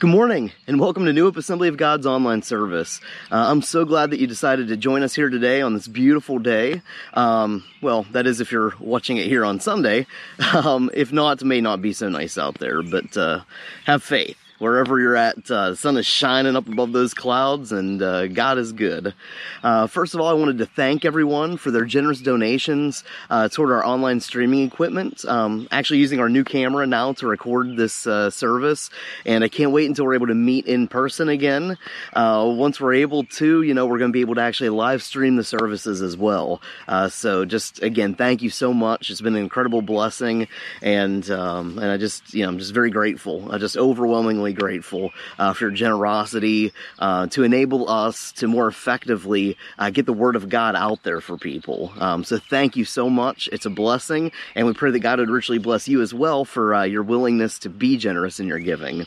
Good morning and welcome to New Hope Assembly of God's online service. Uh, I'm so glad that you decided to join us here today on this beautiful day. Um, well, that is if you're watching it here on Sunday. Um, if not, it may not be so nice out there, but uh, have faith wherever you're at. Uh, the sun is shining up above those clouds, and uh, God is good. Uh, first of all, I wanted to thank everyone for their generous donations uh, toward our online streaming equipment. Um, actually, using our new camera now to record this uh, service, and I can't wait until we're able to meet in person again. Uh, once we're able to, you know, we're going to be able to actually live stream the services as well. so, just again, thank you so much. It's been an incredible blessing, and um, and I just, you know, I'm just very grateful. I just overwhelmingly grateful uh, for your generosity uh, to enable us to more effectively uh, get the word of God out there for people. Um, so thank you so much. It's a blessing, and we pray that God would richly bless you as well for uh, your willingness to be generous in your giving.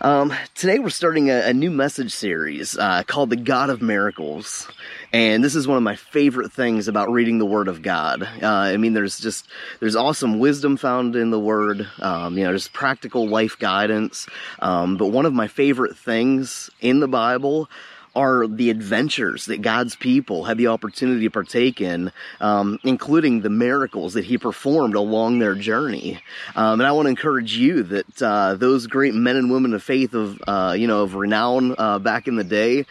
Um, today we're starting a, a new message series uh, called The God of Miracles. And this is one of my favorite things about reading the Word of God. Uh, I mean, there's just, there's awesome wisdom found in the Word, um, you know, just practical life guidance. Um, but one of my favorite things in the Bible are the adventures that God's people had the opportunity to partake in, um, including the miracles that He performed along their journey. Um, and I want to encourage you that uh, those great men and women of faith of uh, you know of renown uh, back in the day.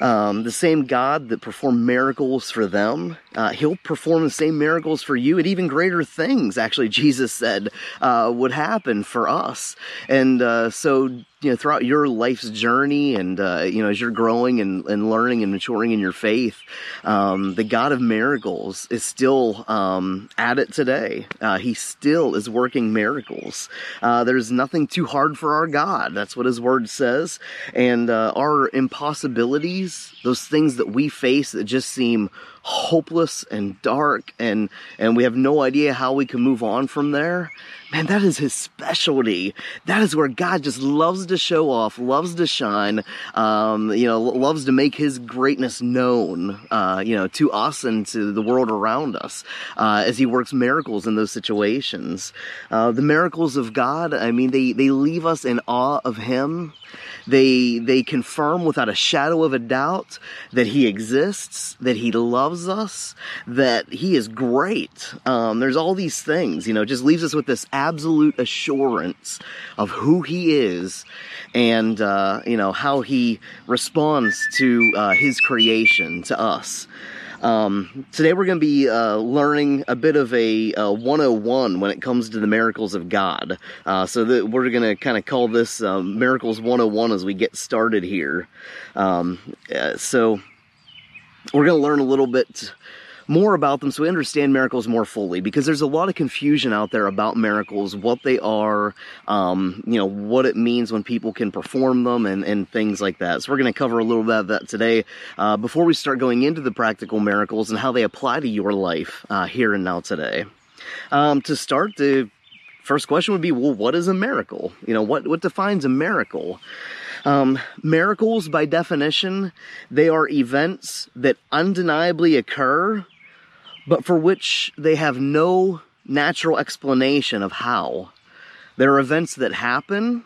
Um, the same God that performed miracles for them, uh, He'll perform the same miracles for you, and even greater things. Actually, Jesus said uh, would happen for us, and uh, so you know throughout your life's journey and uh, you know as you're growing and, and learning and maturing in your faith um, the god of miracles is still um, at it today. Uh, he still is working miracles. Uh, there's nothing too hard for our god. That's what his word says. And uh, our impossibilities those things that we face that just seem hopeless and dark and and we have no idea how we can move on from there. Man that is his specialty. That is where god just loves to show off loves to shine um, you know loves to make his greatness known uh, you know to us and to the world around us uh, as he works miracles in those situations. Uh, the miracles of god i mean they they leave us in awe of him they they confirm without a shadow of a doubt that He exists, that He loves us, that He is great. Um, there's all these things, you know, just leaves us with this absolute assurance of who He is and uh, you know how He responds to uh, His creation to us. Um, today we're going to be uh, learning a bit of a, a, 101 when it comes to the miracles of God. Uh, so that we're going to kind of call this uh, Miracles 101 as we get started here. Um, uh, so we're going to learn a little bit more about them so we understand miracles more fully because there's a lot of confusion out there about miracles, what they are, um, you know, what it means when people can perform them and, and things like that. So we're going to cover a little bit of that today uh, before we start going into the practical miracles and how they apply to your life uh, here and now today. Um, to start, the first question would be, well, what is a miracle? You know, what, what defines a miracle? Um, miracles, by definition, they are events that undeniably occur but for which they have no natural explanation of how. There are events that happen,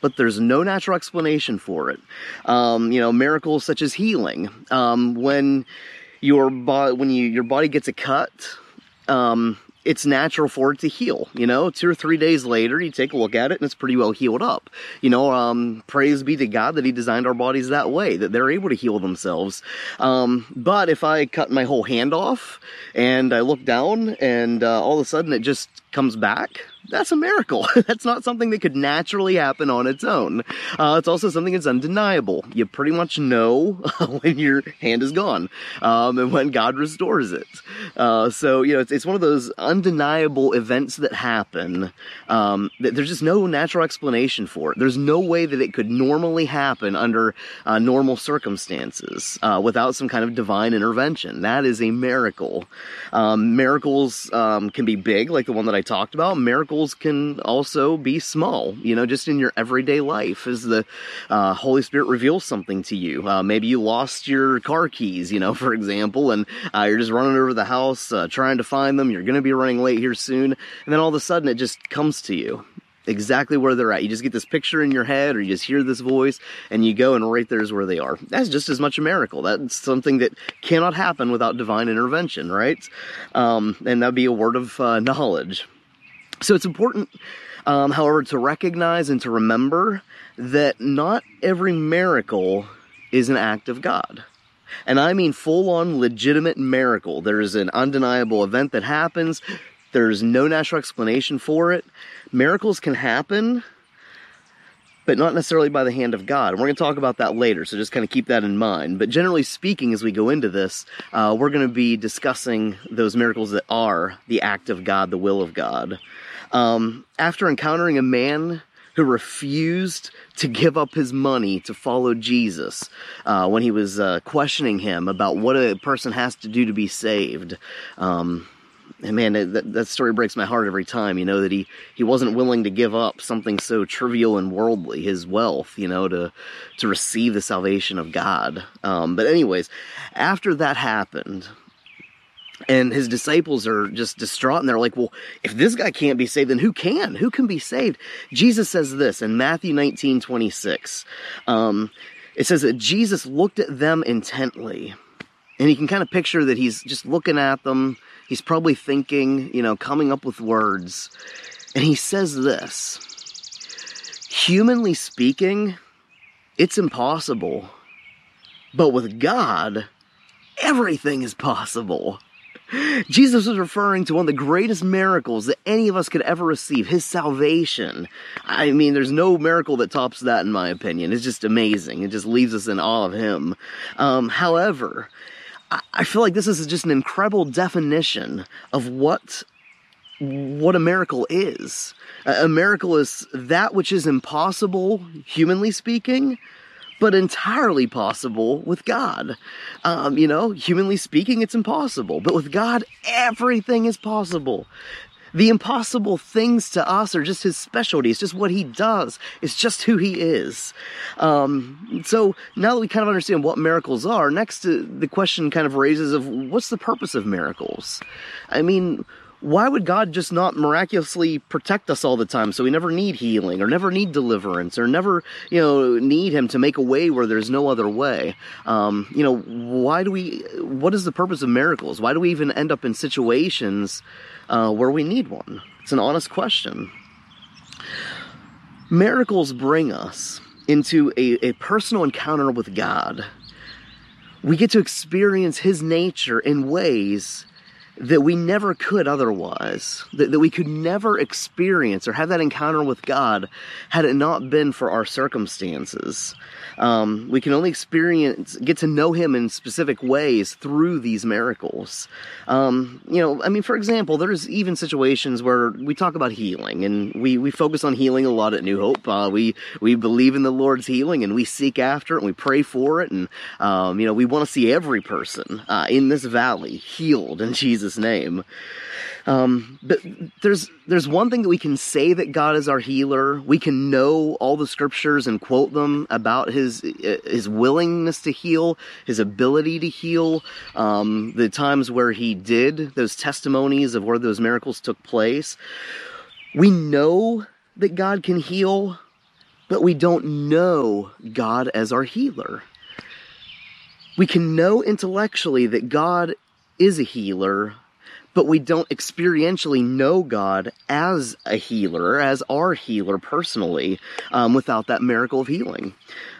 but there's no natural explanation for it. Um, you know, miracles such as healing. Um, when your body, when you, your body gets a cut, um, it's natural for it to heal. You know, two or three days later, you take a look at it and it's pretty well healed up. You know, um, praise be to God that He designed our bodies that way, that they're able to heal themselves. Um, but if I cut my whole hand off and I look down and uh, all of a sudden it just comes back, that's a miracle. that's not something that could naturally happen on its own. Uh, it's also something that's undeniable. You pretty much know when your hand is gone um, and when God restores it. Uh, so, you know, it's, it's one of those undeniable events that happen um, that there's just no natural explanation for it. There's no way that it could normally happen under uh, normal circumstances uh, without some kind of divine intervention. That is a miracle. Um, miracles um, can be big, like the one that I talked about. Miracles miracles can also be small, you know, just in your everyday life as the uh, Holy Spirit reveals something to you. Uh, maybe you lost your car keys, you know, for example, and uh, you're just running over the house uh, trying to find them. You're going to be running late here soon. And then all of a sudden it just comes to you exactly where they're at. You just get this picture in your head or you just hear this voice and you go and right there's where they are. That's just as much a miracle. That's something that cannot happen without divine intervention, right? Um, and that'd be a word of uh, knowledge. So it's important, um, however, to recognize and to remember that not every miracle is an act of God. And I mean full on legitimate miracle. There is an undeniable event that happens. There's no natural explanation for it. Miracles can happen, but not necessarily by the hand of God. And we're going to talk about that later, so just kind of keep that in mind. But generally speaking, as we go into this, uh, we're going to be discussing those miracles that are the act of God, the will of God. Um, after encountering a man who refused to give up his money to follow Jesus uh, when he was uh, questioning him about what a person has to do to be saved. Um, and man, that, that story breaks my heart every time, you know, that he, he wasn't willing to give up something so trivial and worldly, his wealth, you know, to, to receive the salvation of God. Um, but anyways, after that happened, and his disciples are just distraught and they're like, well, if this guy can't be saved, then who can? Who can be saved? Jesus says this in Matthew 19 26. Um, it says that Jesus looked at them intently. And you can kind of picture that he's just looking at them. He's probably thinking, you know, coming up with words. And he says this Humanly speaking, it's impossible. But with God, everything is possible. Jesus was referring to one of the greatest miracles that any of us could ever receive, his salvation. I mean, there's no miracle that tops that in my opinion. It's just amazing. It just leaves us in awe of him. Um, however, I feel like this is just an incredible definition of what what a miracle is. A miracle is that which is impossible, humanly speaking, but entirely possible with God. Um, you know, humanly speaking, it's impossible, but with God, everything is possible. The impossible things to us are just his specialty. It's just what he does. It's just who he is. Um, so now that we kind of understand what miracles are, next uh, the question kind of raises of what's the purpose of miracles? I mean, why would God just not miraculously protect us all the time so we never need healing or never need deliverance or never, you know, need Him to make a way where there's no other way? Um, you know, why do we, what is the purpose of miracles? Why do we even end up in situations uh, where we need one? It's an honest question. Miracles bring us into a, a personal encounter with God. We get to experience His nature in ways that we never could otherwise, that, that we could never experience or have that encounter with God had it not been for our circumstances. Um, we can only experience, get to know Him in specific ways through these miracles. Um, you know, I mean, for example, there's even situations where we talk about healing, and we, we focus on healing a lot at New Hope. Uh, we we believe in the Lord's healing, and we seek after it, and we pray for it, and um, you know, we want to see every person uh, in this valley healed in Jesus' name. Um, but there's there's one thing that we can say that God is our healer. We can know all the scriptures and quote them about His His willingness to heal, His ability to heal, um, the times where He did those testimonies of where those miracles took place. We know that God can heal, but we don't know God as our healer. We can know intellectually that God is a healer, but we don't experientially know God as a healer, as our healer personally, um, without that miracle of healing.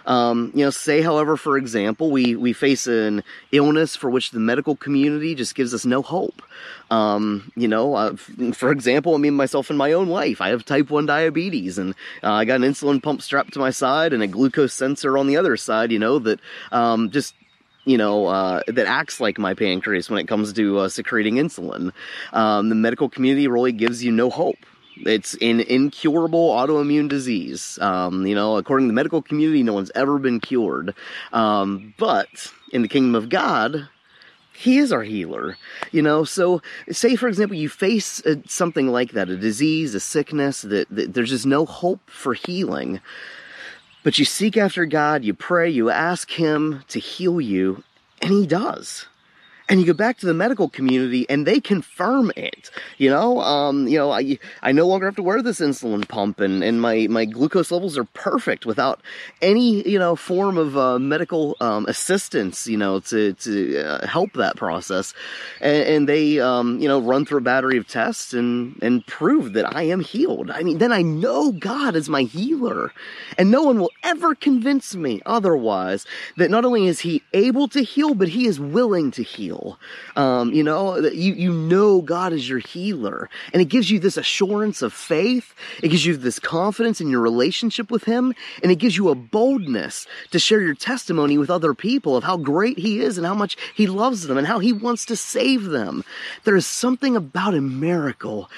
Um, you know, say, however, for example, we, we face an illness for which the medical community just gives us no hope. Um, you know, uh, for example, I mean, myself in my own life, I have type 1 diabetes and uh, I got an insulin pump strapped to my side and a glucose sensor on the other side, you know, that um, just you know, uh, that acts like my pancreas when it comes to uh, secreting insulin. Um, the medical community really gives you no hope. It's an incurable autoimmune disease. Um, you know, according to the medical community, no one's ever been cured. Um, but in the kingdom of God, he is our healer, you know. So, say for example, you face a, something like that, a disease, a sickness that, that there's just no hope for healing. But you seek after God, you pray, you ask Him to heal you, and He does. And you go back to the medical community and they confirm it you know? Um, you know I, I no longer have to wear this insulin pump and, and my, my glucose levels are perfect without any you know form of uh, medical um, assistance you know to, to uh, help that process. And, and they um, you know run through a battery of tests and and prove that I am healed. I mean then I know God is my healer. And no one will ever convince me otherwise that not only is he able to heal but he is willing to heal heal. Um, you know, you, you know God is your healer. And it gives you this assurance of faith. It gives you this confidence in your relationship with Him. And it gives you a boldness to share your testimony with other people of how great He is and how much He loves them and how He wants to save them. There is something about a miracle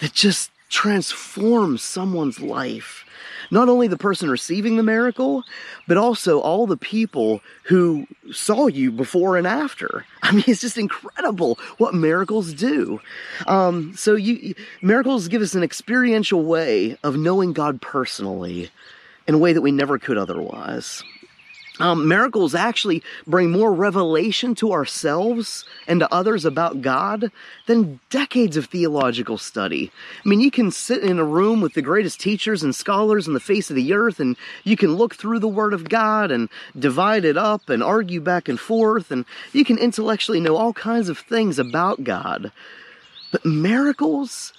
that just transforms someone's life not only the person receiving the miracle, but also all the people who saw you before and after. I mean, it's just incredible what miracles do. Um, so you, miracles give us an experiential way of knowing God personally in a way that we never could otherwise. Um, miracles actually bring more revelation to ourselves and to others about God than decades of theological study. I mean, you can sit in a room with the greatest teachers and scholars on the face of the earth, and you can look through the Word of God and divide it up and argue back and forth, and you can intellectually know all kinds of things about God. But miracles,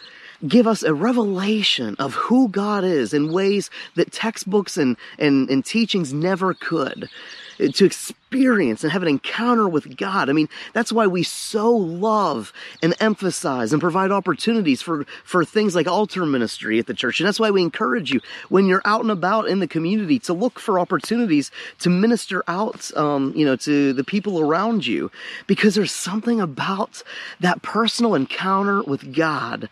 give us a revelation of who God is in ways that textbooks and, and, and teachings never could. To and have an encounter with God. I mean, that's why we so love and emphasize and provide opportunities for, for things like altar ministry at the church. And that's why we encourage you when you're out and about in the community to look for opportunities to minister out, um, you know, to the people around you. Because there's something about that personal encounter with God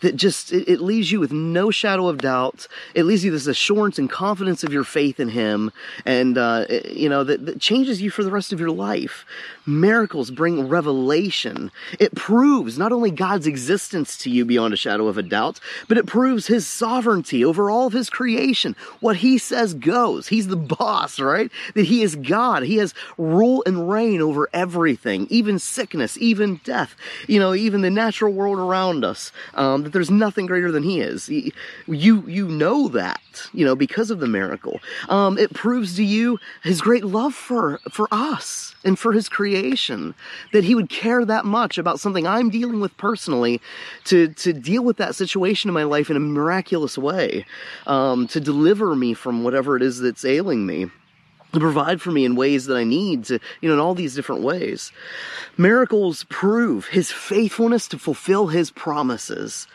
that just, it, it leaves you with no shadow of doubt. It leaves you this assurance and confidence of your faith in Him. And, uh, you know, that, that changes you for the rest of your life. Miracles bring revelation. It proves not only God's existence to you beyond a shadow of a doubt, but it proves his sovereignty over all of his creation. What he says goes. He's the boss, right? That he is God. He has rule and reign over everything, even sickness, even death, you know, even the natural world around us. Um, that there's nothing greater than he is. You, you know that, you know, because of the miracle. Um, it proves to you his great love for, for us and for his creation that he would care that much about something I'm dealing with personally to, to deal with that situation in my life in a miraculous way, um, to deliver me from whatever it is that's ailing me to provide for me in ways that I need to, you know, in all these different ways. Miracles prove his faithfulness to fulfill his promises.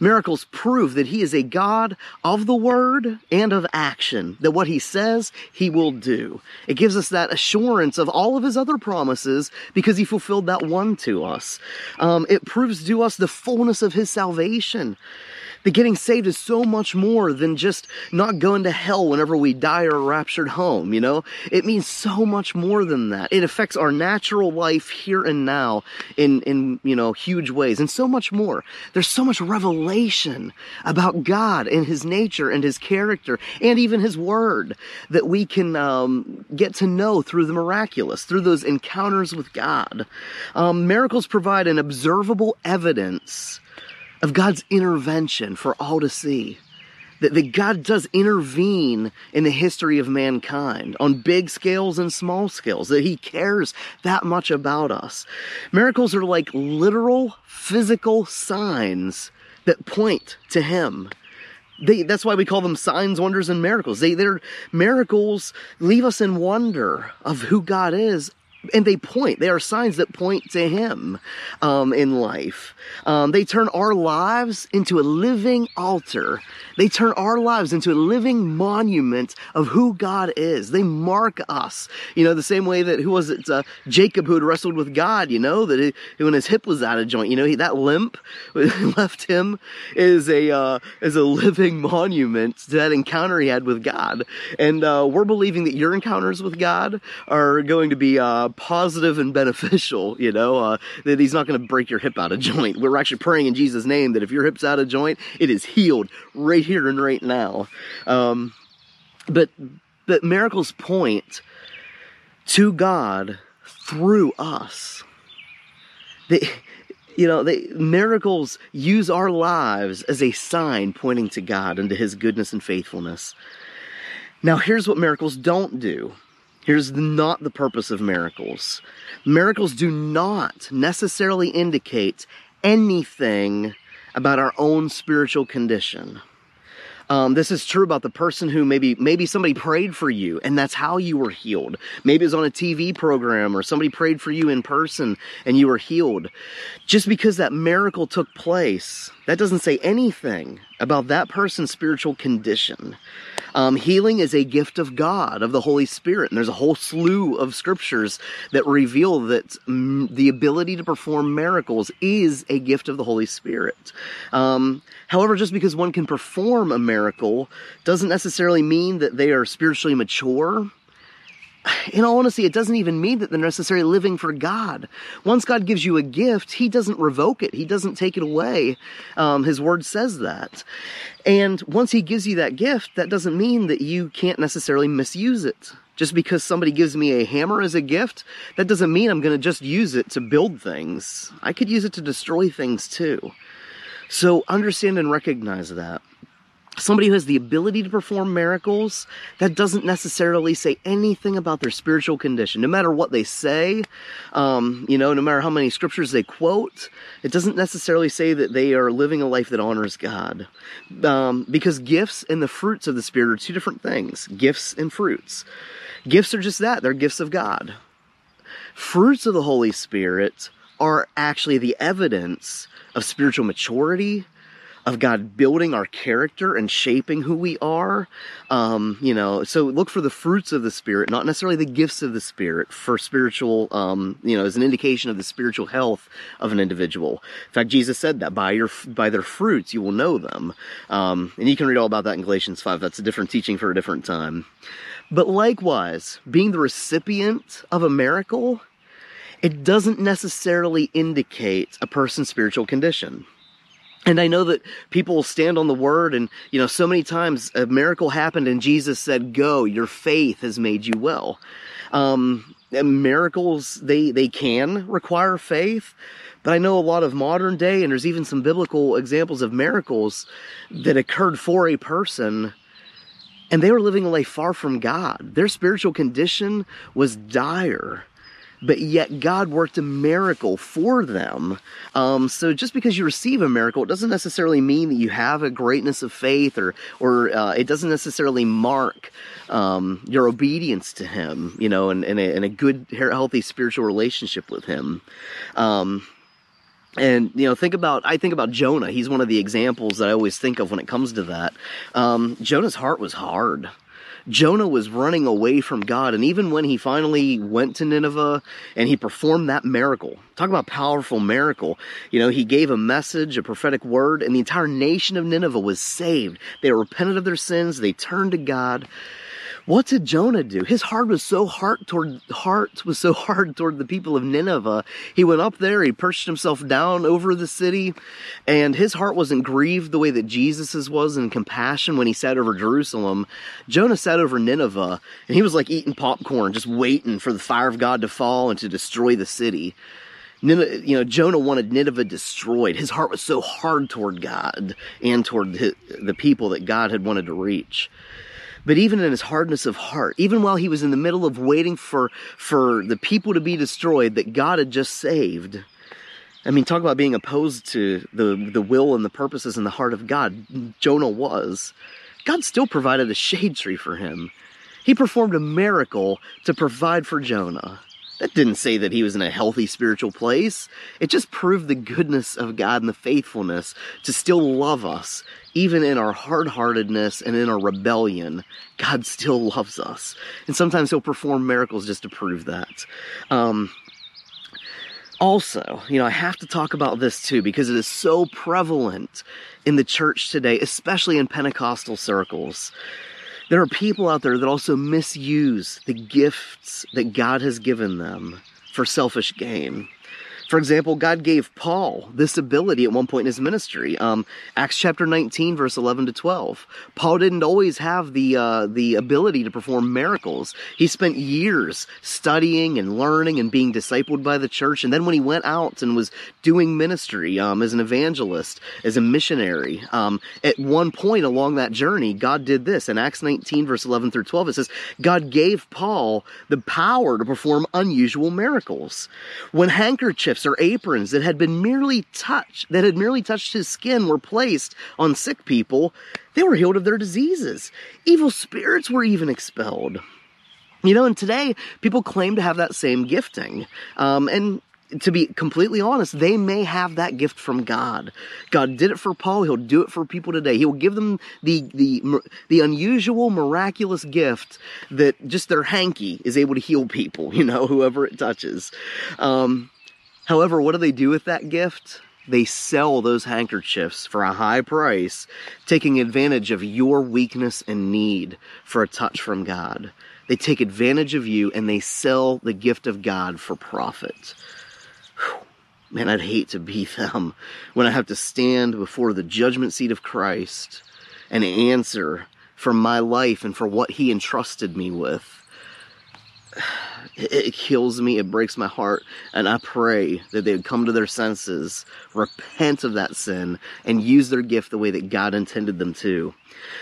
Miracles prove that he is a God of the word and of action, that what he says, he will do. It gives us that assurance of all of his other promises because he fulfilled that one to us. Um, it proves to us the fullness of his salvation that getting saved is so much more than just not going to hell whenever we die or raptured home, you know? It means so much more than that. It affects our natural life here and now in, in, you know, huge ways and so much more. There's so much revelation about God and His nature and His character and even His Word that we can um, get to know through the miraculous, through those encounters with God. Um, miracles provide an observable evidence of God's intervention for all to see. That, that God does intervene in the history of mankind on big scales and small scales, that He cares that much about us. Miracles are like literal physical signs that point to Him. They, that's why we call them signs, wonders, and miracles. They, they're miracles leave us in wonder of who God is and they point. They are signs that point to him um, in life. Um, they turn our lives into a living altar. They turn our lives into a living monument of who god is. They mark us you know the same way that who was it uh, jacob who had wrestled with god you know that he, when his hip was out of joint you know he, that limp left him is a uh, is a living monument to that encounter he had with god. And uh, we're believing that your encounters with god are going to be uh, positive and beneficial, you know, uh, that he's not going to break your hip out of joint. We're actually praying in Jesus' name that if your hip's out of joint, it is healed right here and right now. Um, but, but miracles point to God through us. They, you know, they, miracles use our lives as a sign pointing to God and to His goodness and faithfulness. Now, here's what miracles don't do. Here's not the purpose of miracles. Miracles do not necessarily indicate anything about our own spiritual condition. Um, this is true about the person who maybe maybe somebody prayed for you and that's how you were healed. Maybe it was on a TV program or somebody prayed for you in person and you were healed. Just because that miracle took place, that doesn't say anything about that person's spiritual condition. Um, healing is a gift of God, of the Holy Spirit. And there's a whole slew of scriptures that reveal that mm, the ability to perform miracles is a gift of the Holy Spirit. Um, however, just because one can perform a miracle doesn't necessarily mean that they are spiritually mature in all honesty, it doesn't even mean that they're necessarily living for God. Once God gives you a gift, He doesn't revoke it, He doesn't take it away. Um, his word says that. And once He gives you that gift, that doesn't mean that you can't necessarily misuse it. Just because somebody gives me a hammer as a gift, that doesn't mean I'm going to just use it to build things. I could use it to destroy things too. So understand and recognize that somebody who has the ability to perform miracles, that doesn't necessarily say anything about their spiritual condition. No matter what they say, um, you know, no matter how many scriptures they quote, it doesn't necessarily say that they are living a life that honors God. Um, because gifts and the fruits of the Spirit are two different things gifts and fruits. Gifts are just that, they're gifts of God. Fruits of the Holy Spirit are actually the evidence of spiritual maturity of God building our character and shaping who we are. Um, you know, so look for the fruits of the Spirit, not necessarily the gifts of the Spirit, for spiritual, um, you know, as an indication of the spiritual health of an individual. In fact, Jesus said that by your by their fruits you will know them. Um, and you can read all about that in Galatians five. That's a different teaching for a different time. But likewise, being the recipient of a miracle, it doesn't necessarily indicate a person's spiritual condition. And I know that people will stand on the word, and you know, so many times a miracle happened, and Jesus said, "Go, your faith has made you well." Um, miracles they they can require faith, but I know a lot of modern day, and there's even some biblical examples of miracles that occurred for a person and they were living a life far from God. Their spiritual condition was dire but yet God worked a miracle for them. Um, so just because you receive a miracle, it doesn't necessarily mean that you have a greatness of faith, or or uh, it doesn't necessarily mark um, your obedience to Him, you know, and, and, a, and a good, healthy spiritual relationship with Him. Um, and you know, think about I think about Jonah. He's one of the examples that I always think of when it comes to that. Um, Jonah's heart was hard. Jonah was running away from God. And even when he finally went to Nineveh and he performed that miracle, talk about powerful miracle. You know, he gave a message, a prophetic word, and the entire nation of Nineveh was saved. They repented of their sins, they turned to God. What did Jonah do? His heart was so hard toward heart was so hard toward the people of Nineveh. He went up there, he perched himself down over the city, and his heart wasn't grieved the way that Jesus's was in compassion when he sat over Jerusalem. Jonah sat over Nineveh, and he was like eating popcorn, just waiting for the fire of God to fall and to destroy the city. Nineveh, you know, Jonah wanted Nineveh destroyed. His heart was so hard toward God and toward the, the people that God had wanted to reach. But even in his hardness of heart, even while he was in the middle of waiting for, for the people to be destroyed that God had just saved, I mean, talk about being opposed to the, the will and the purposes and the heart of God. Jonah was. God still provided a shade tree for him. He performed a miracle to provide for Jonah. That didn't say that he was in a healthy spiritual place. It just proved the goodness of God and the faithfulness to still love us. Even in our hard heartedness and in our rebellion, God still loves us. And sometimes He'll perform miracles just to prove that. Um, also, you know, I have to talk about this too because it is so prevalent in the church today, especially in Pentecostal circles. There are people out there that also misuse the gifts that God has given them for selfish gain. For example, God gave Paul this ability at one point in his ministry. Um, Acts chapter 19, verse 11 to 12. Paul didn't always have the uh, the ability to perform miracles. He spent years studying and learning and being discipled by the church. And then when he went out and was doing ministry um, as an evangelist, as a missionary, um, at one point along that journey, God did this. In Acts 19, verse 11 through 12, it says, God gave Paul the power to perform unusual miracles. When handkerchiefs or aprons that had been merely touched, that had merely touched his skin were placed on sick people, they were healed of their diseases. Evil spirits were even expelled. You know, and today people claim to have that same gifting. Um, and to be completely honest, they may have that gift from God. God did it for Paul. He'll do it for people today. He will give them the the the unusual, miraculous gift that just their hanky is able to heal people. You know, whoever it touches. Um, However, what do they do with that gift? They sell those handkerchiefs for a high price, taking advantage of your weakness and need for a touch from God. They take advantage of you and they sell the gift of God for profit. Whew. Man, I'd hate to be them when I have to stand before the judgment seat of Christ and answer for my life and for what He entrusted me with it kills me, it breaks my heart, and I pray that they would come to their senses, repent of that sin, and use their gift the way that God intended them to.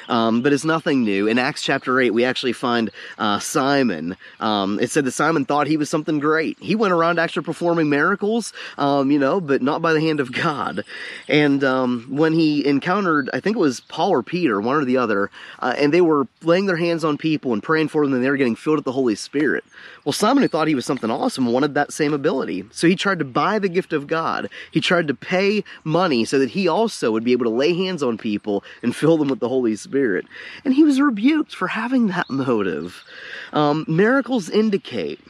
Um, but it's nothing new. In Acts chapter 8, we actually find uh, Simon. Um, it said that Simon thought he was something great. He went around actually performing miracles, um, you know, but not by the hand of God. And um, when he encountered, I think it was Paul or Peter, one or the other, uh, and they were laying their hands on people and praying for them, and they were getting filled with the Holy Spirit. Well, Simon, who thought he was something awesome, wanted that same ability. So he tried to buy the gift of God. He tried to pay money so that he also would be able to lay hands on people and fill them with the Holy Spirit. And he was rebuked for having that motive. Um, miracles indicate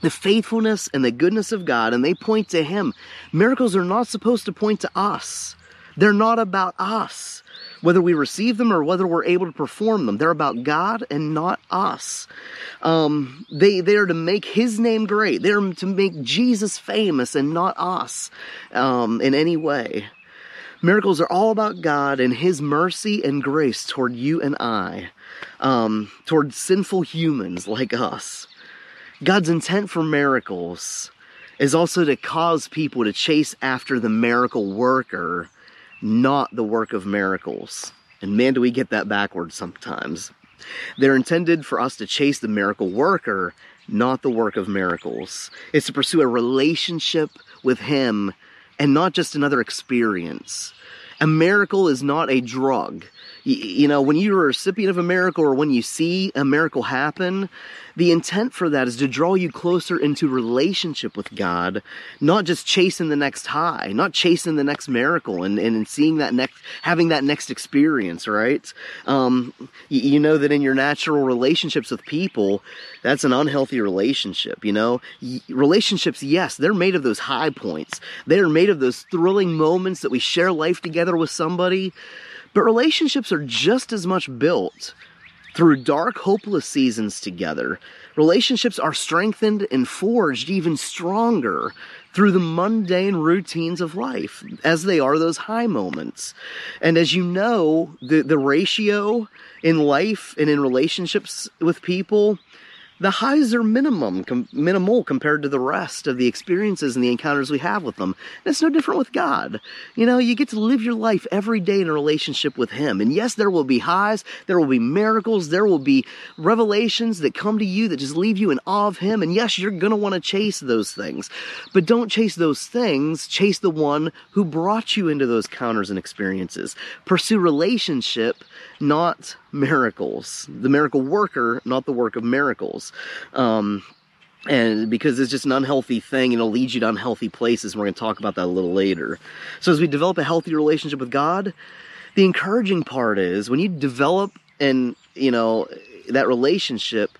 the faithfulness and the goodness of God, and they point to Him. Miracles are not supposed to point to us, they're not about us whether we receive them or whether we're able to perform them. They're about God and not us. Um, they, they are to make His name great. They're to make Jesus famous and not us um, in any way. Miracles are all about God and His mercy and grace toward you and I, um, toward sinful humans like us. God's intent for miracles is also to cause people to chase after the miracle worker not the work of miracles. And man, do we get that backwards sometimes. They're intended for us to chase the miracle worker, not the work of miracles. It's to pursue a relationship with Him and not just another experience. A miracle is not a drug. You, know, when you're a recipient of a miracle or when you see a miracle happen, the intent for that is to draw you closer into relationship with God, not just chasing the next high, not chasing the next miracle and, and seeing that next, having that next experience, right? Um, you, you know that in your natural relationships with people, that's an unhealthy relationship, you know? Relationships, yes, they're made of those high points. They're made of those thrilling moments that we share life together with somebody. But relationships are just as much built through dark, hopeless seasons together. Relationships are strengthened and forged even stronger through the mundane routines of life, as they are those high moments. And as you know, the, the ratio in life and in relationships with people the highs are minimum, com- minimal compared to the rest of the experiences and the encounters we have with them. And it's no different with God. You know, you get to live your life every day in a relationship with Him. And yes, there will be highs, there will be miracles, there will be revelations that come to you that just leave you in awe of Him. And yes, you're going to want to chase those things. But don't chase those things, chase the one who brought you into those counters and experiences. Pursue relationship, not miracles. The miracle worker, not the work of miracles. Um, and because it's just an unhealthy thing and it'll lead you to unhealthy places. We're going to talk about that a little later. So, as we develop a healthy relationship with God, the encouraging part is when you develop and, you know, that relationship,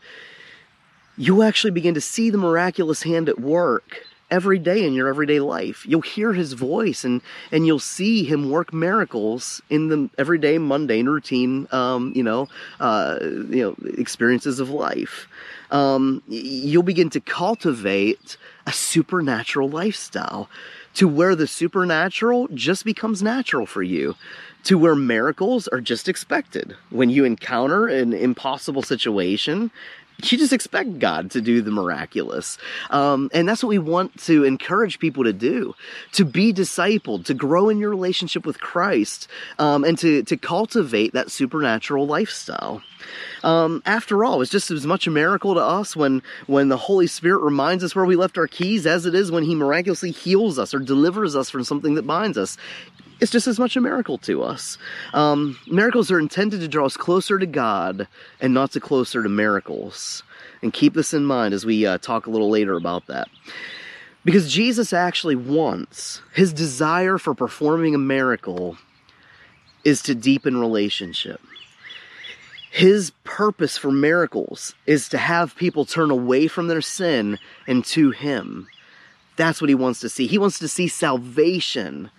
you actually begin to see the miraculous hand at work every day in your everyday life. You'll hear his voice and, and you'll see him work miracles in the everyday mundane routine, um, you know, uh, you know, experiences of life. Um, you'll begin to cultivate a supernatural lifestyle to where the supernatural just becomes natural for you to where miracles are just expected. When you encounter an impossible situation, you just expect God to do the miraculous. Um, and that's what we want to encourage people to do to be discipled, to grow in your relationship with Christ, um, and to, to cultivate that supernatural lifestyle. Um, after all, it's just as much a miracle to us when, when the Holy Spirit reminds us where we left our keys as it is when He miraculously heals us or delivers us from something that binds us it's just as much a miracle to us. Um, miracles are intended to draw us closer to God and not to closer to miracles. And keep this in mind as we uh, talk a little later about that. Because Jesus actually wants, his desire for performing a miracle is to deepen relationship. His purpose for miracles is to have people turn away from their sin and to him. That's what he wants to see. He wants to see salvation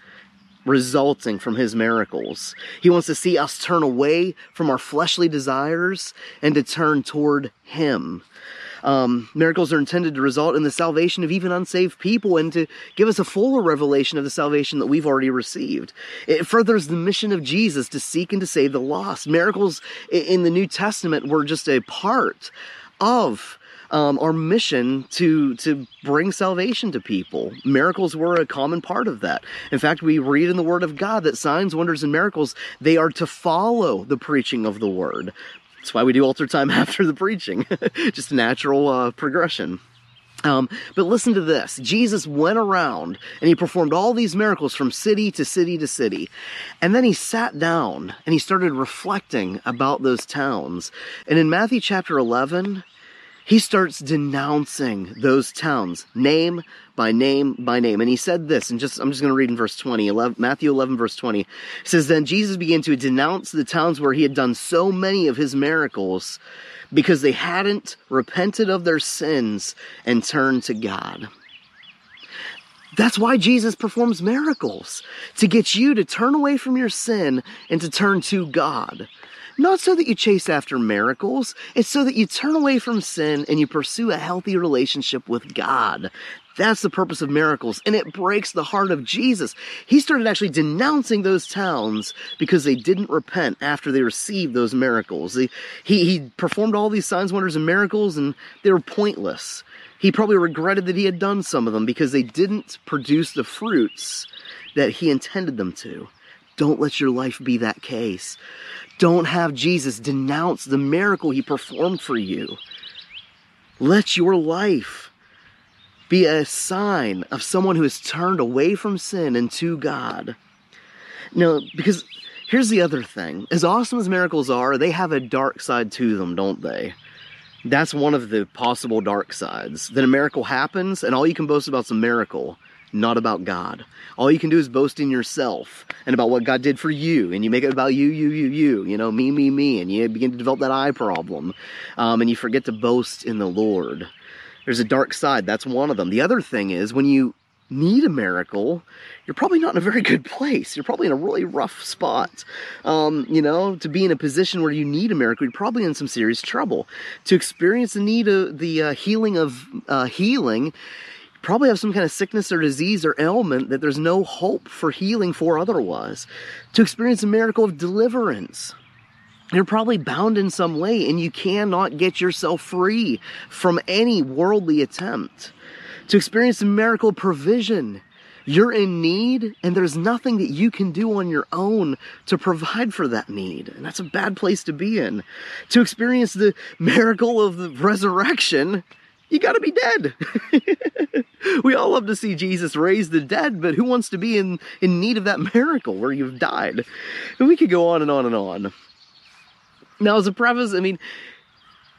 resulting from his miracles. He wants to see us turn away from our fleshly desires and to turn toward him. Um, miracles are intended to result in the salvation of even unsaved people and to give us a fuller revelation of the salvation that we've already received. It furthers the mission of Jesus to seek and to save the lost. Miracles in the New Testament were just a part of um, our mission to to bring salvation to people. Miracles were a common part of that. In fact, we read in the Word of God that signs, wonders, and miracles they are to follow the preaching of the Word. That's why we do altar time after the preaching, just a natural uh, progression. Um, but listen to this. Jesus went around and he performed all these miracles from city to city to city. And then he sat down and he started reflecting about those towns. And in Matthew chapter 11, he starts denouncing those towns name by name by name. And he said this and just i'm just going to read in verse 20 11, matthew 11 verse 20 says then jesus began to denounce the towns where he had done so many of his miracles because they hadn't repented of their sins and turned to god. That's why Jesus performs miracles, to get you to turn away from your sin and to turn to God. Not so that you chase after miracles, it's so that you turn away from sin and you pursue a healthy relationship with God. That's the purpose of miracles, and it breaks the heart of Jesus. He started actually denouncing those towns because they didn't repent after they received those miracles. He, he, he performed all these signs, wonders, and miracles, and they were pointless. He probably regretted that he had done some of them because they didn't produce the fruits that he intended them to. Don't let your life be that case. Don't have Jesus denounce the miracle he performed for you. Let your life be a sign of someone who has turned away from sin and to God. Now, because here's the other thing as awesome as miracles are, they have a dark side to them, don't they? That's one of the possible dark sides. That a miracle happens and all you can boast about is a miracle not about God. All you can do is boast in yourself and about what God did for you, and you make it about you, you, you, you, you know, me, me, me, and you begin to develop that I problem, um, and you forget to boast in the Lord. There's a dark side. That's one of them. The other thing is when you need a miracle, you're probably not in a very good place. You're probably in a really rough spot. Um, you know, to be in a position where you need a miracle, you're probably in some serious trouble. To experience the need of the uh, healing of uh, healing, probably have some kind of sickness or disease or ailment that there's no hope for healing for otherwise. To experience a miracle of deliverance. You're probably bound in some way and you cannot get yourself free from any worldly attempt. To experience a miracle provision. You're in need and there's nothing that you can do on your own to provide for that need. And that's a bad place to be in. To experience the miracle of the resurrection you got to be dead. we all love to see Jesus raise the dead, but who wants to be in, in need of that miracle where you've died? And we could go on and on and on. Now, as a preface, I mean,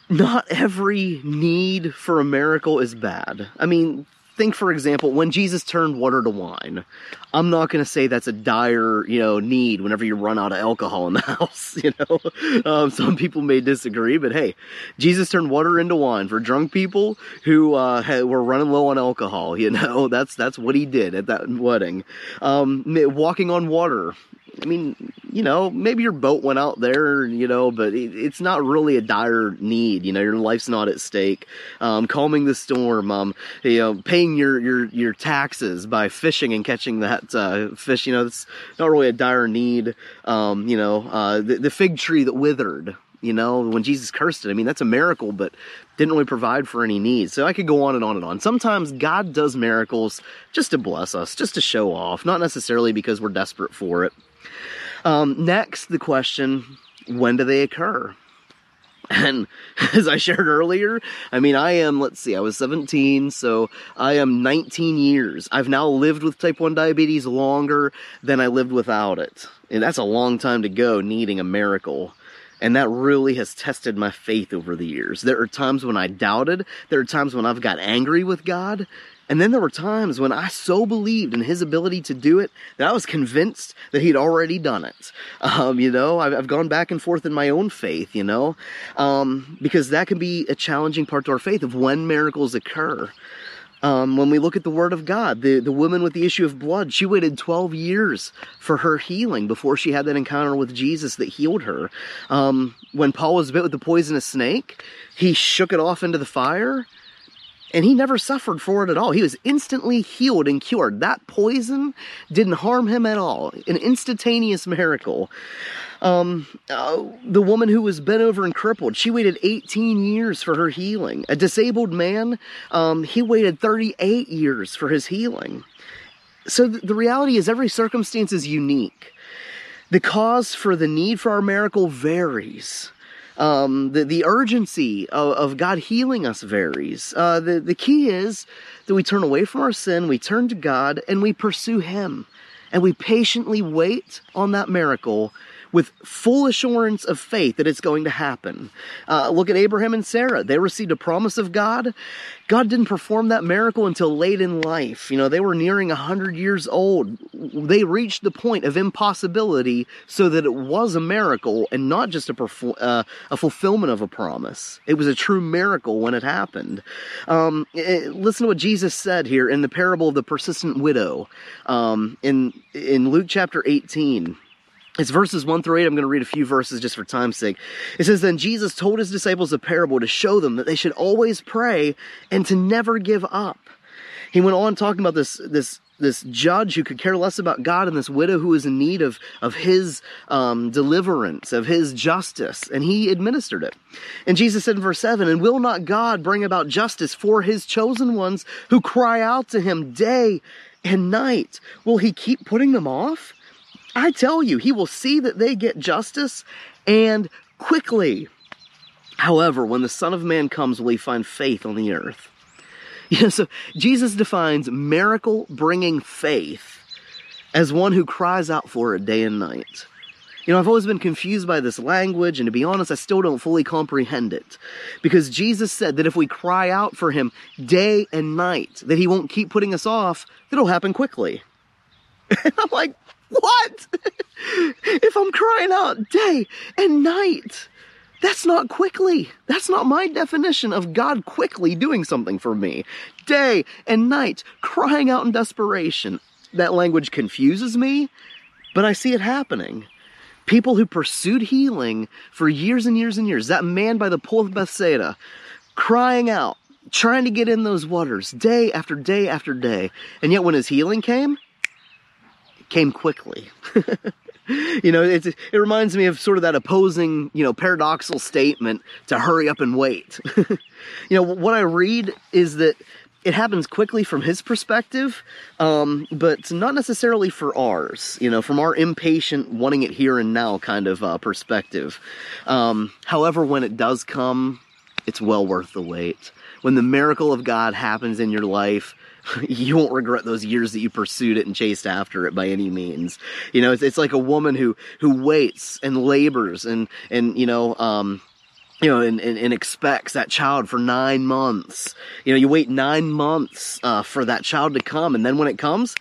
not every need for a miracle is bad. I mean, think, for example, when Jesus turned water to wine, I'm not going to say that's a dire, you know, need whenever you run out of alcohol in the house. You know, um, some people may disagree, but hey, Jesus turned water into wine for drunk people who uh, had, were running low on alcohol. You know, that's that's what he did at that wedding. Um, walking on water I mean, you know, maybe your boat went out there, you know, but it, it's not really a dire need. You know, your life's not at stake. Um, calming the storm, um, you know, paying your your your taxes by fishing and catching that uh, fish. You know, it's not really a dire need. Um, you know, uh, the, the fig tree that withered. You know, when Jesus cursed it, I mean, that's a miracle, but didn't really provide for any needs. So I could go on and on and on. Sometimes God does miracles just to bless us, just to show off, not necessarily because we're desperate for it. Um, next, the question when do they occur? And as I shared earlier, I mean, I am, let's see, I was 17, so I am 19 years. I've now lived with type 1 diabetes longer than I lived without it. And that's a long time to go needing a miracle. And that really has tested my faith over the years. There are times when I doubted. There are times when I've got angry with God. And then there were times when I so believed in his ability to do it that I was convinced that he'd already done it. Um, you know, I've, I've, gone back and forth in my own faith, you know, um, because that can be a challenging part to our faith of when miracles occur. Um, when we look at the Word of God, the, the woman with the issue of blood, she waited 12 years for her healing before she had that encounter with Jesus that healed her. Um, when Paul was bit with the poisonous snake, he shook it off into the fire and he never suffered for it at all. He was instantly healed and cured. That poison didn't harm him at all. An instantaneous miracle. Um, uh, the woman who was bent over and crippled, she waited 18 years for her healing. A disabled man, um, he waited 38 years for his healing. So th- the reality is, every circumstance is unique. The cause for the need for our miracle varies. Um, the, the urgency of, of, God healing us varies. Uh, the, the key is that we turn away from our sin, we turn to God, and we pursue Him. And we patiently wait on that miracle with full assurance of faith that it's going to happen. Uh, look at Abraham and Sarah. They received a promise of God. God didn't perform that miracle until late in life. You know, they were nearing 100 years old. They reached the point of impossibility so that it was a miracle and not just a, perfor- uh, a fulfillment of a promise. It was a true miracle when it happened. Um, it, eh, listen to what Jesus said here in the parable of the persistent widow um, in, in Luke chapter 18. It's verses 1 through 8. I'm going to read a few verses just for time's sake. It says, Then Jesus told his disciples a parable to show them that they should always pray and to never give up. He went on talking about this, this, this judge who could care less about God and this widow who was in need of, of his um, deliverance, of his justice, and he administered it. And Jesus said in verse 7 And will not God bring about justice for his chosen ones who cry out to him day and night? Will he keep putting them off? I tell you, he will see that they get justice and quickly. However, when the Son of Man comes, will he find faith on the earth? You know, so Jesus defines miracle bringing faith as one who cries out for it day and night. You know, I've always been confused by this language, and to be honest, I still don't fully comprehend it. Because Jesus said that if we cry out for him day and night, that he won't keep putting us off, that it'll happen quickly. I'm like, what? if I'm crying out day and night, that's not quickly. That's not my definition of God quickly doing something for me. Day and night, crying out in desperation. That language confuses me, but I see it happening. People who pursued healing for years and years and years. That man by the pool of Bethsaida, crying out, trying to get in those waters day after day after day. And yet when his healing came, came quickly. you know, it reminds me of sort of that opposing, you know, paradoxical statement to hurry up and wait. you know, what I read is that it happens quickly from his perspective, um, but not necessarily for ours, you know, from our impatient, wanting it here and now kind of uh, perspective. Um, however, when it does come, it's well worth the wait. When the miracle of God happens in your life, you won't regret those years that you pursued it and chased after it by any means. You know, it's, it's like a woman who who waits and labors and and you know um, you know, and, and, and, expects that child for nine months. You know, you wait nine months uh, for that child to come, and then when it comes,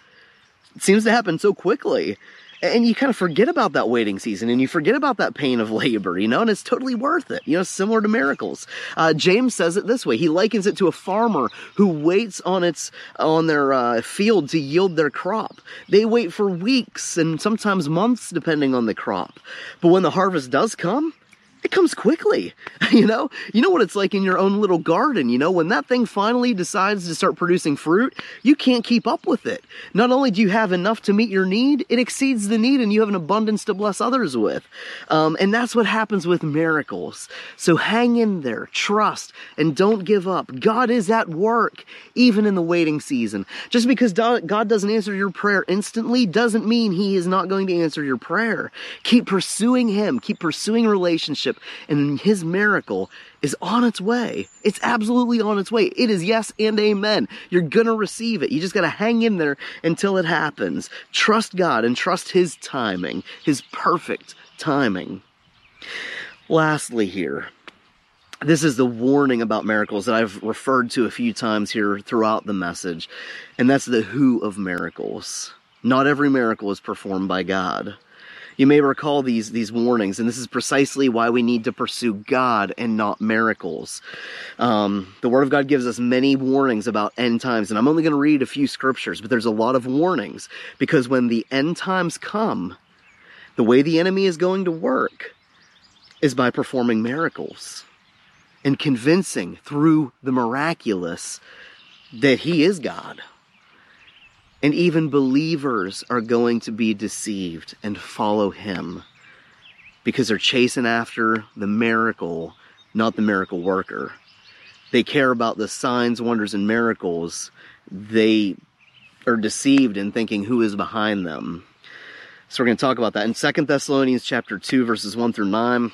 it seems to happen so quickly. And you kind of forget about that waiting season and you forget about that pain of labor, you know, and it's totally worth it, you know, similar to miracles. Uh, James says it this way. He likens it to a farmer who waits on its, on their uh, field to yield their crop. They wait for weeks and sometimes months depending on the crop. But when the harvest does come, it comes quickly. You know, you know what it's like in your own little garden. You know, when that thing finally decides to start producing fruit, you can't keep up with it. Not only do you have enough to meet your need, it exceeds the need and you have an abundance to bless others with. Um, and that's what happens with miracles. So hang in there, trust, and don't give up. God is at work, even in the waiting season. Just because God doesn't answer your prayer instantly doesn't mean He is not going to answer your prayer. Keep pursuing Him, keep pursuing relationship and his miracle is on its way. It's absolutely on its way. It is yes and amen. You're gonna receive it. You just gotta hang in there until it happens. Trust God and trust his timing, his perfect timing. Lastly, here, this is the warning about miracles that I've referred to a few times here throughout the message, and that's the who of miracles. Not every miracle is performed by God. You may recall these, these warnings, and this is precisely why we need to pursue God and not miracles. Um, the Word of God gives us many warnings about end times, and I'm only going to read a few scriptures, but there's a lot of warnings because when the end times come, the way the enemy is going to work is by performing miracles and convincing through the miraculous that he is God. And even believers are going to be deceived and follow him because they're chasing after the miracle, not the miracle worker. They care about the signs, wonders, and miracles. They are deceived in thinking who is behind them. So we're going to talk about that in Second Thessalonians chapter 2 verses 1 through 9.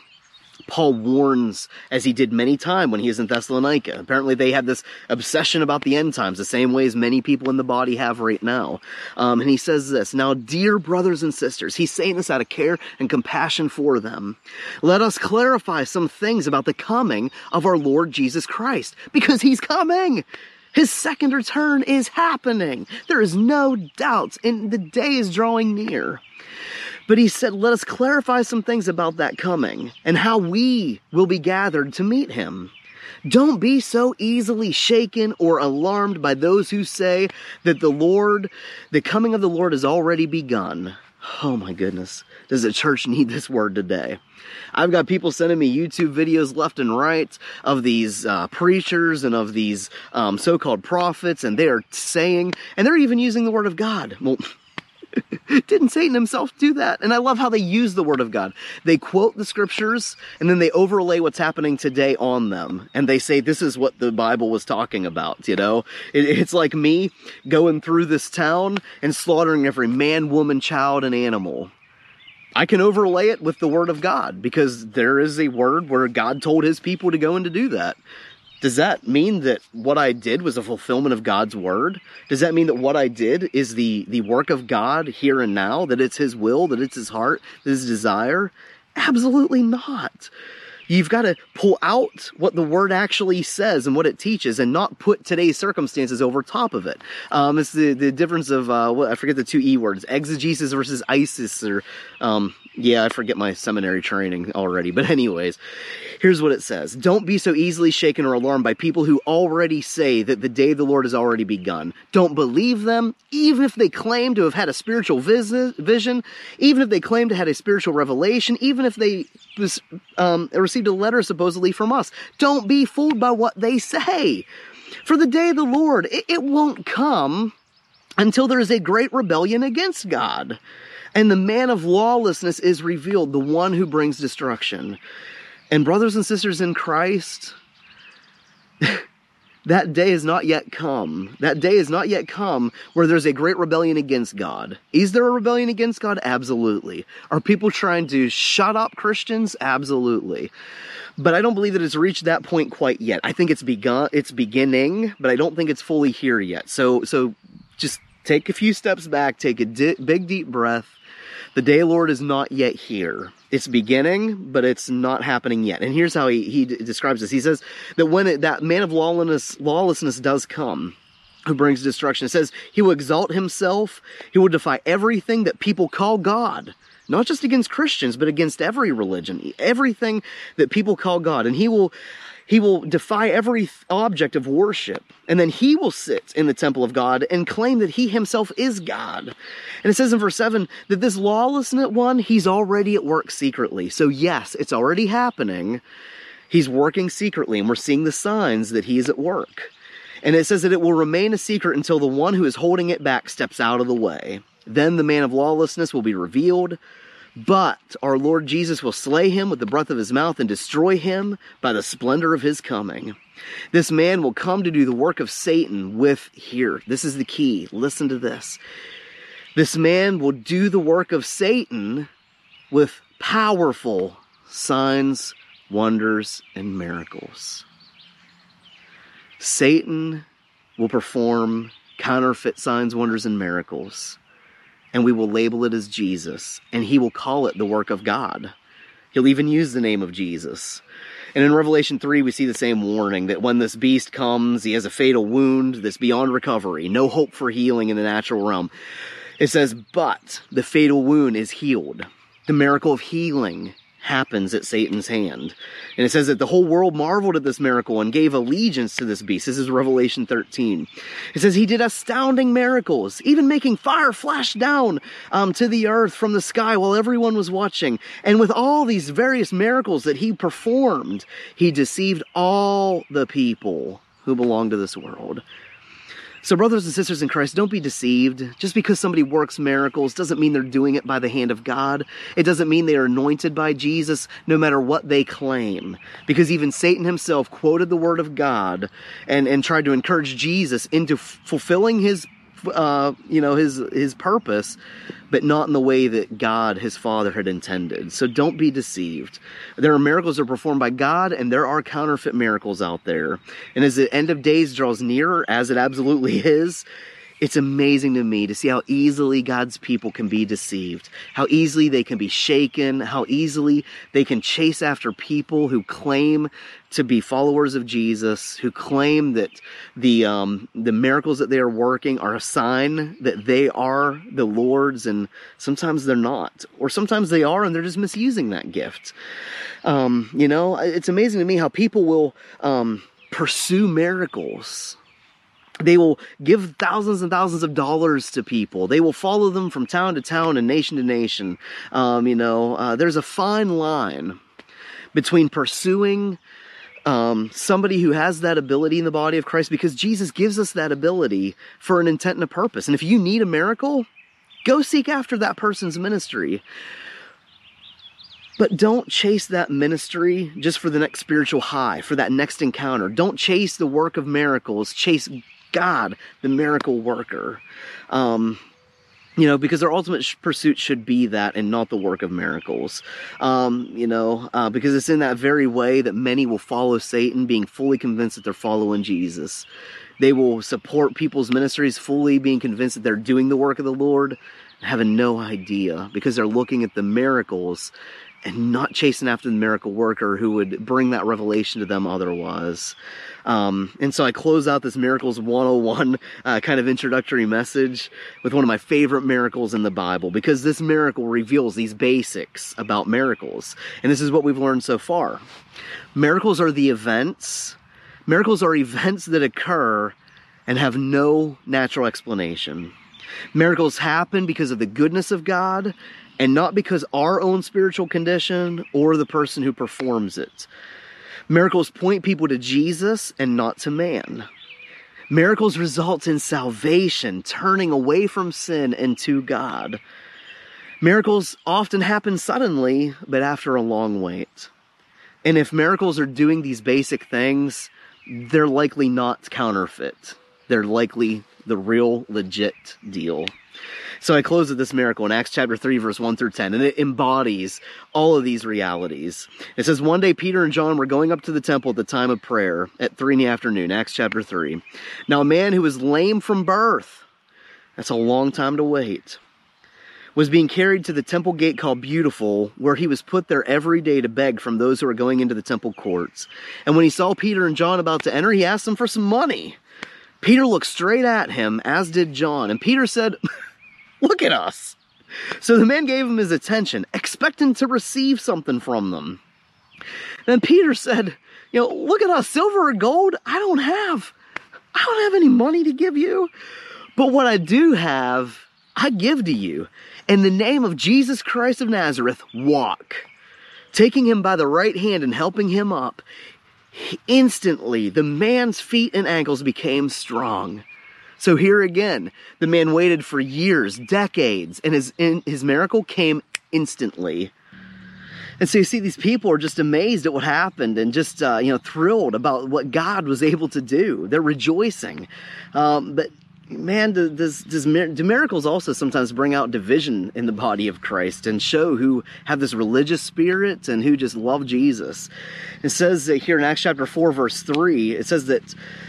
Paul warns, as he did many times when he was in Thessalonica. Apparently, they had this obsession about the end times, the same way as many people in the body have right now. Um, and he says this Now, dear brothers and sisters, he's saying this out of care and compassion for them. Let us clarify some things about the coming of our Lord Jesus Christ, because he's coming. His second return is happening. There is no doubt, and the day is drawing near. But he said, Let us clarify some things about that coming and how we will be gathered to meet him. Don't be so easily shaken or alarmed by those who say that the Lord, the coming of the Lord has already begun. Oh my goodness. Does the church need this word today? I've got people sending me YouTube videos left and right of these uh, preachers and of these um, so called prophets, and they are saying, and they're even using the word of God. Well, Didn't Satan himself do that? And I love how they use the word of God. They quote the scriptures and then they overlay what's happening today on them. And they say, this is what the Bible was talking about, you know? It, it's like me going through this town and slaughtering every man, woman, child, and animal. I can overlay it with the word of God because there is a word where God told his people to go and to do that. Does that mean that what I did was a fulfillment of God's word? Does that mean that what I did is the, the work of God here and now? That it's His will, that it's His heart, His desire? Absolutely not. You've got to pull out what the word actually says and what it teaches and not put today's circumstances over top of it. Um, it's the, the difference of, uh, what, I forget the two E words, exegesis versus eisegesis, or, um, yeah, I forget my seminary training already. But anyways, here's what it says. Don't be so easily shaken or alarmed by people who already say that the day of the Lord has already begun. Don't believe them, even if they claim to have had a spiritual vision, even if they claim to have had a spiritual revelation, even if they um, received a letter supposedly from us. Don't be fooled by what they say. For the day of the Lord, it, it won't come until there is a great rebellion against God. And the man of lawlessness is revealed, the one who brings destruction. And brothers and sisters in Christ, that day has not yet come. That day has not yet come where there's a great rebellion against God. Is there a rebellion against God? Absolutely. Are people trying to shut up Christians? Absolutely. But I don't believe that it's reached that point quite yet. I think it's begun it's beginning, but I don't think it's fully here yet. So so just take a few steps back, take a di- big deep breath. The day Lord is not yet here it's beginning, but it's not happening yet. And here's how he, he describes this. He says that when it, that man of lawlessness, lawlessness does come, who brings destruction, it says he will exalt himself. He will defy everything that people call God not just against Christians, but against every religion, everything that people call God. And he will he will defy every object of worship, and then he will sit in the temple of God and claim that he himself is God. And it says in verse 7 that this lawless one, he's already at work secretly. So, yes, it's already happening. He's working secretly, and we're seeing the signs that he is at work. And it says that it will remain a secret until the one who is holding it back steps out of the way. Then the man of lawlessness will be revealed but our Lord Jesus will slay him with the breath of his mouth and destroy him by the splendor of his coming. This man will come to do the work of Satan with, here, this is the key. Listen to this. This man will do the work of Satan with powerful signs, wonders, and miracles. Satan will perform counterfeit signs, wonders, and miracles and we will label it as Jesus, and he will call it the work of God. He'll even use the name of Jesus. And in Revelation 3, we see the same warning that when this beast comes, he has a fatal wound that's beyond recovery, no hope for healing in the natural realm. It says, but the fatal wound is healed. The miracle of healing happens at Satan's hand. And it says that the whole world marveled at this miracle and gave allegiance to this beast. This is Revelation 13. It says he did astounding miracles, even making fire flash down um, to the earth from the sky while everyone was watching. And with all these various miracles that he performed, he deceived all the people who belong to this world. So, brothers and sisters in Christ, don't be deceived. Just because somebody works miracles doesn't mean they're doing it by the hand of God. It doesn't mean they are anointed by Jesus, no matter what they claim. Because even Satan himself quoted the word of God and, and tried to encourage Jesus into f- fulfilling his uh, you know, his his purpose, but not in the way that God, his Father, had intended. So don't be deceived. There are miracles that are performed by God, and there are counterfeit miracles out there. And as the end of days draws nearer, as it absolutely is, it's amazing to me to see how easily God's people can be deceived, how easily they can be shaken, how easily they can chase after people who claim to be followers of Jesus, who claim that the um, the miracles that they are working are a sign that they are the Lord's, and sometimes they're not, or sometimes they are, and they're just misusing that gift. Um, you know, it's amazing to me how people will um, pursue miracles they will give thousands and thousands of dollars to people. They will follow them from town to town and nation to nation. Um, you know, uh, there's a fine line between pursuing um, somebody who has that ability in the body of Christ because Jesus gives us that ability for an intent and a purpose. And if you need a miracle, go seek after that person's ministry. But don't chase that ministry just for the next spiritual high, for that next encounter. Don't chase the work of miracles. Chase God, the miracle worker. Um, you know, because our ultimate pursuit should be that and not the work of miracles. Um, you know, uh, because it's in that very way that many will follow Satan, being fully convinced that they're following Jesus. They will support people's ministries fully, being convinced that they're doing the work of the Lord, having no idea because they're looking at the miracles and not chasing after the miracle worker who would bring that revelation to them otherwise. Um, and so I close out this Miracles 101 uh, kind of introductory message with one of my favorite miracles in the Bible because this miracle reveals these basics about miracles. And this is what we've learned so far. Miracles are the events, miracles are events that occur and have no natural explanation. Miracles happen because of the goodness of God and not because our own spiritual condition or the person who performs it. Miracles point people to Jesus and not to man. Miracles result in salvation, turning away from sin and to God. Miracles often happen suddenly, but after a long wait. And if miracles are doing these basic things, they're likely not counterfeit. They're likely the real, legit deal. So I close with this miracle in Acts chapter 3, verse 1 through 10, and it embodies all of these realities. It says, One day Peter and John were going up to the temple at the time of prayer at 3 in the afternoon, Acts chapter 3. Now, a man who was lame from birth, that's a long time to wait, was being carried to the temple gate called Beautiful, where he was put there every day to beg from those who were going into the temple courts. And when he saw Peter and John about to enter, he asked them for some money. Peter looked straight at him, as did John, and Peter said, Look at us. So the man gave him his attention, expecting to receive something from them. Then Peter said, You know, look at us, silver or gold, I don't have. I don't have any money to give you. But what I do have, I give to you. In the name of Jesus Christ of Nazareth, walk. Taking him by the right hand and helping him up, instantly the man's feet and ankles became strong. So here again, the man waited for years, decades, and his, his miracle came instantly. And so you see, these people are just amazed at what happened and just, uh, you know, thrilled about what God was able to do. They're rejoicing. Um, but man, does, does, do miracles also sometimes bring out division in the body of Christ and show who have this religious spirit and who just love Jesus? It says that here in Acts chapter 4, verse 3, it says that,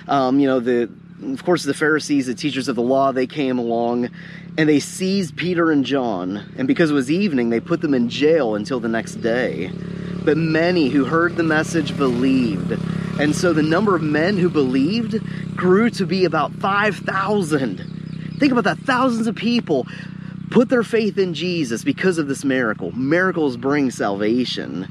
um, you know, the, of course, the Pharisees, the teachers of the law, they came along and they seized Peter and John. And because it was evening, they put them in jail until the next day. But many who heard the message believed. And so the number of men who believed grew to be about 5,000. Think about that thousands of people put their faith in Jesus because of this miracle. Miracles bring salvation.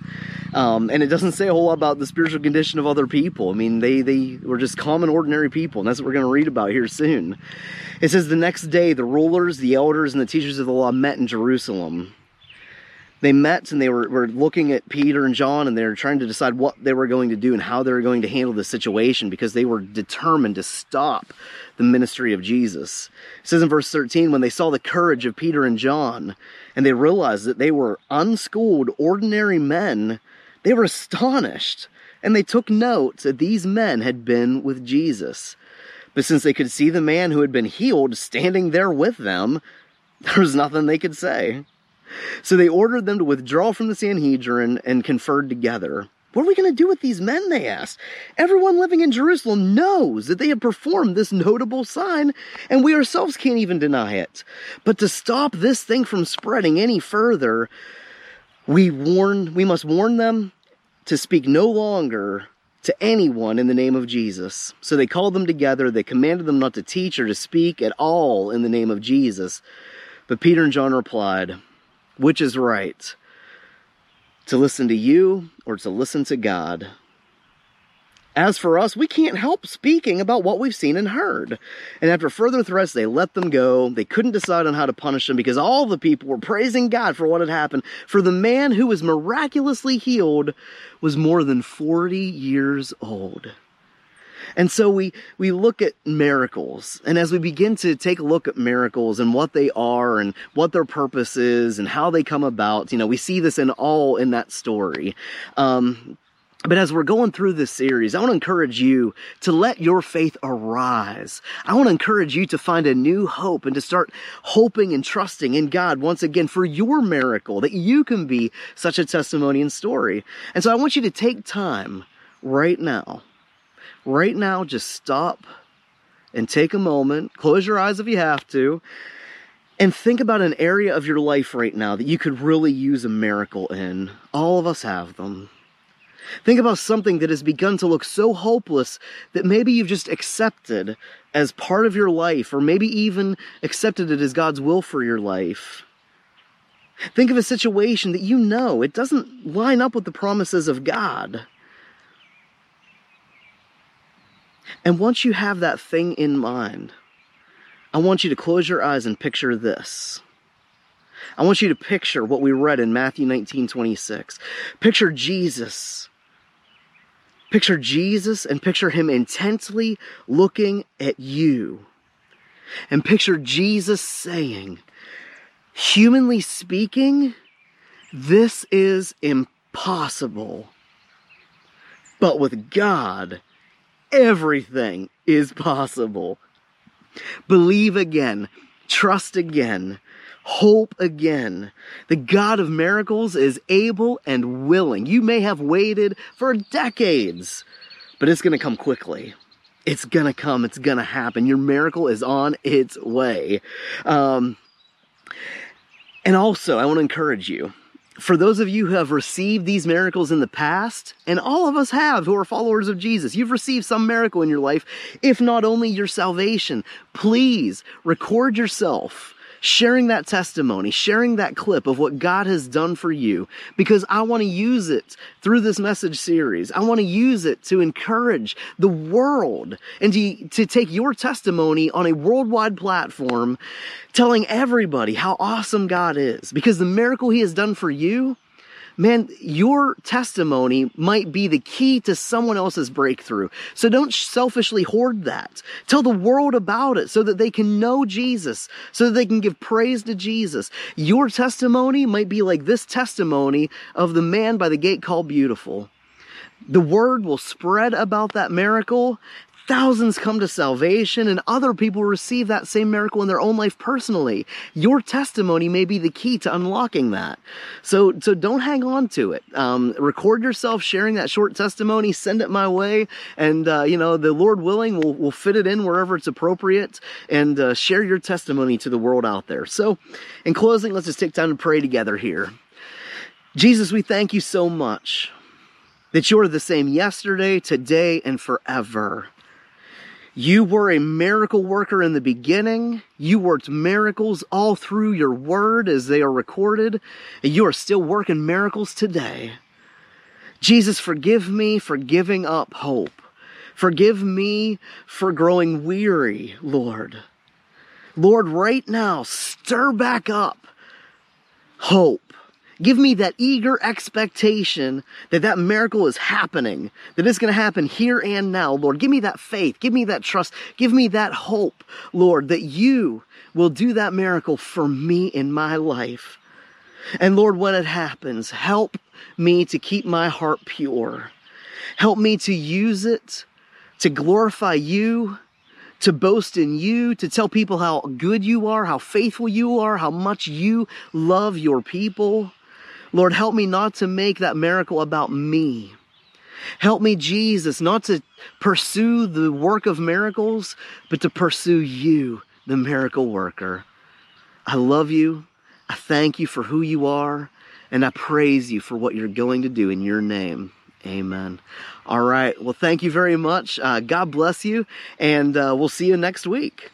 Um, and it doesn't say a whole lot about the spiritual condition of other people. I mean, they, they were just common, ordinary people, and that's what we're going to read about here soon. It says, The next day, the rulers, the elders, and the teachers of the law met in Jerusalem. They met and they were, were looking at Peter and John and they were trying to decide what they were going to do and how they were going to handle the situation because they were determined to stop the ministry of Jesus. It says in verse 13, when they saw the courage of Peter and John and they realized that they were unschooled, ordinary men, they were astonished and they took note that these men had been with Jesus. But since they could see the man who had been healed standing there with them, there was nothing they could say. So they ordered them to withdraw from the Sanhedrin and conferred together. What are we going to do with these men? They asked. Everyone living in Jerusalem knows that they have performed this notable sign, and we ourselves can't even deny it. But to stop this thing from spreading any further, we warn, we must warn them to speak no longer to anyone in the name of Jesus. So they called them together. They commanded them not to teach or to speak at all in the name of Jesus. But Peter and John replied, Which is right? To listen to you or to listen to God? As for us, we can't help speaking about what we've seen and heard. And after further threats, they let them go. They couldn't decide on how to punish them because all the people were praising God for what had happened. For the man who was miraculously healed was more than 40 years old. And so we, we look at miracles. And as we begin to take a look at miracles and what they are and what their purpose is and how they come about, you know, we see this in all in that story. Um, but as we're going through this series, I want to encourage you to let your faith arise. I want to encourage you to find a new hope and to start hoping and trusting in God once again for your miracle, that you can be such a testimony and story. And so I want you to take time right now, right now, just stop and take a moment, close your eyes if you have to, and think about an area of your life right now that you could really use a miracle in. All of us have them. Think about something that has begun to look so hopeless that maybe you've just accepted as part of your life, or maybe even accepted it as God's will for your life. Think of a situation that you know it doesn't line up with the promises of God. And once you have that thing in mind, I want you to close your eyes and picture this. I want you to picture what we read in Matthew 19 26. Picture Jesus Picture Jesus and picture him intensely looking at you. And picture Jesus saying, humanly speaking, this is impossible. But with God, everything is possible. Believe again, trust again, hope again. The God of miracles is able and willing. You may have waited for decades, but it's going to come quickly. It's going to come. It's going to happen. Your miracle is on its way. Um, And also, I want to encourage you for those of you who have received these miracles in the past, and all of us have who are followers of Jesus, you've received some miracle in your life, if not only your salvation, please record yourself sharing that testimony, sharing that clip of what God has done for you, because I want to use it through this message series. I want to use it to encourage the world and to, to take your testimony on a worldwide platform, telling everybody how awesome God is, because the miracle He has done for you man, your testimony might be the key to someone else's breakthrough. So don't selfishly hoard that. Tell the world about it so that they can know Jesus, so that they can give praise to Jesus. Your testimony might be like this testimony of the man by the gate called Beautiful. The word will spread about that miracle Thousands come to salvation and other people receive that same miracle in their own life personally. Your testimony may be the key to unlocking that. So, so don't hang on to it. Um, record yourself sharing that short testimony, send it my way, and, uh, you know, the Lord willing, we'll, we'll fit it in wherever it's appropriate and uh, share your testimony to the world out there. So, in closing, let's just take time to pray together here. Jesus, we thank you so much that you're the same yesterday, today, and forever. You were a miracle worker in the beginning. You worked miracles all through your word as they are recorded, and you are still working miracles today. Jesus, forgive me for giving up hope. Forgive me for growing weary, Lord. Lord, right now, stir back up hope. Give me that eager expectation that that miracle is happening, that it's going to happen here and now, Lord. Give me that faith. Give me that trust. Give me that hope, Lord, that you will do that miracle for me in my life. And Lord, when it happens, help me to keep my heart pure. Help me to use it to glorify you, to boast in you, to tell people how good you are, how faithful you are, how much you love your people. Lord, help me not to make that miracle about me. Help me, Jesus, not to pursue the work of miracles, but to pursue you, the miracle worker. I love you. I thank you for who you are, and I praise you for what you're going to do in your name. Amen. All right. Well, thank you very much. Uh, God bless you, and uh, we'll see you next week.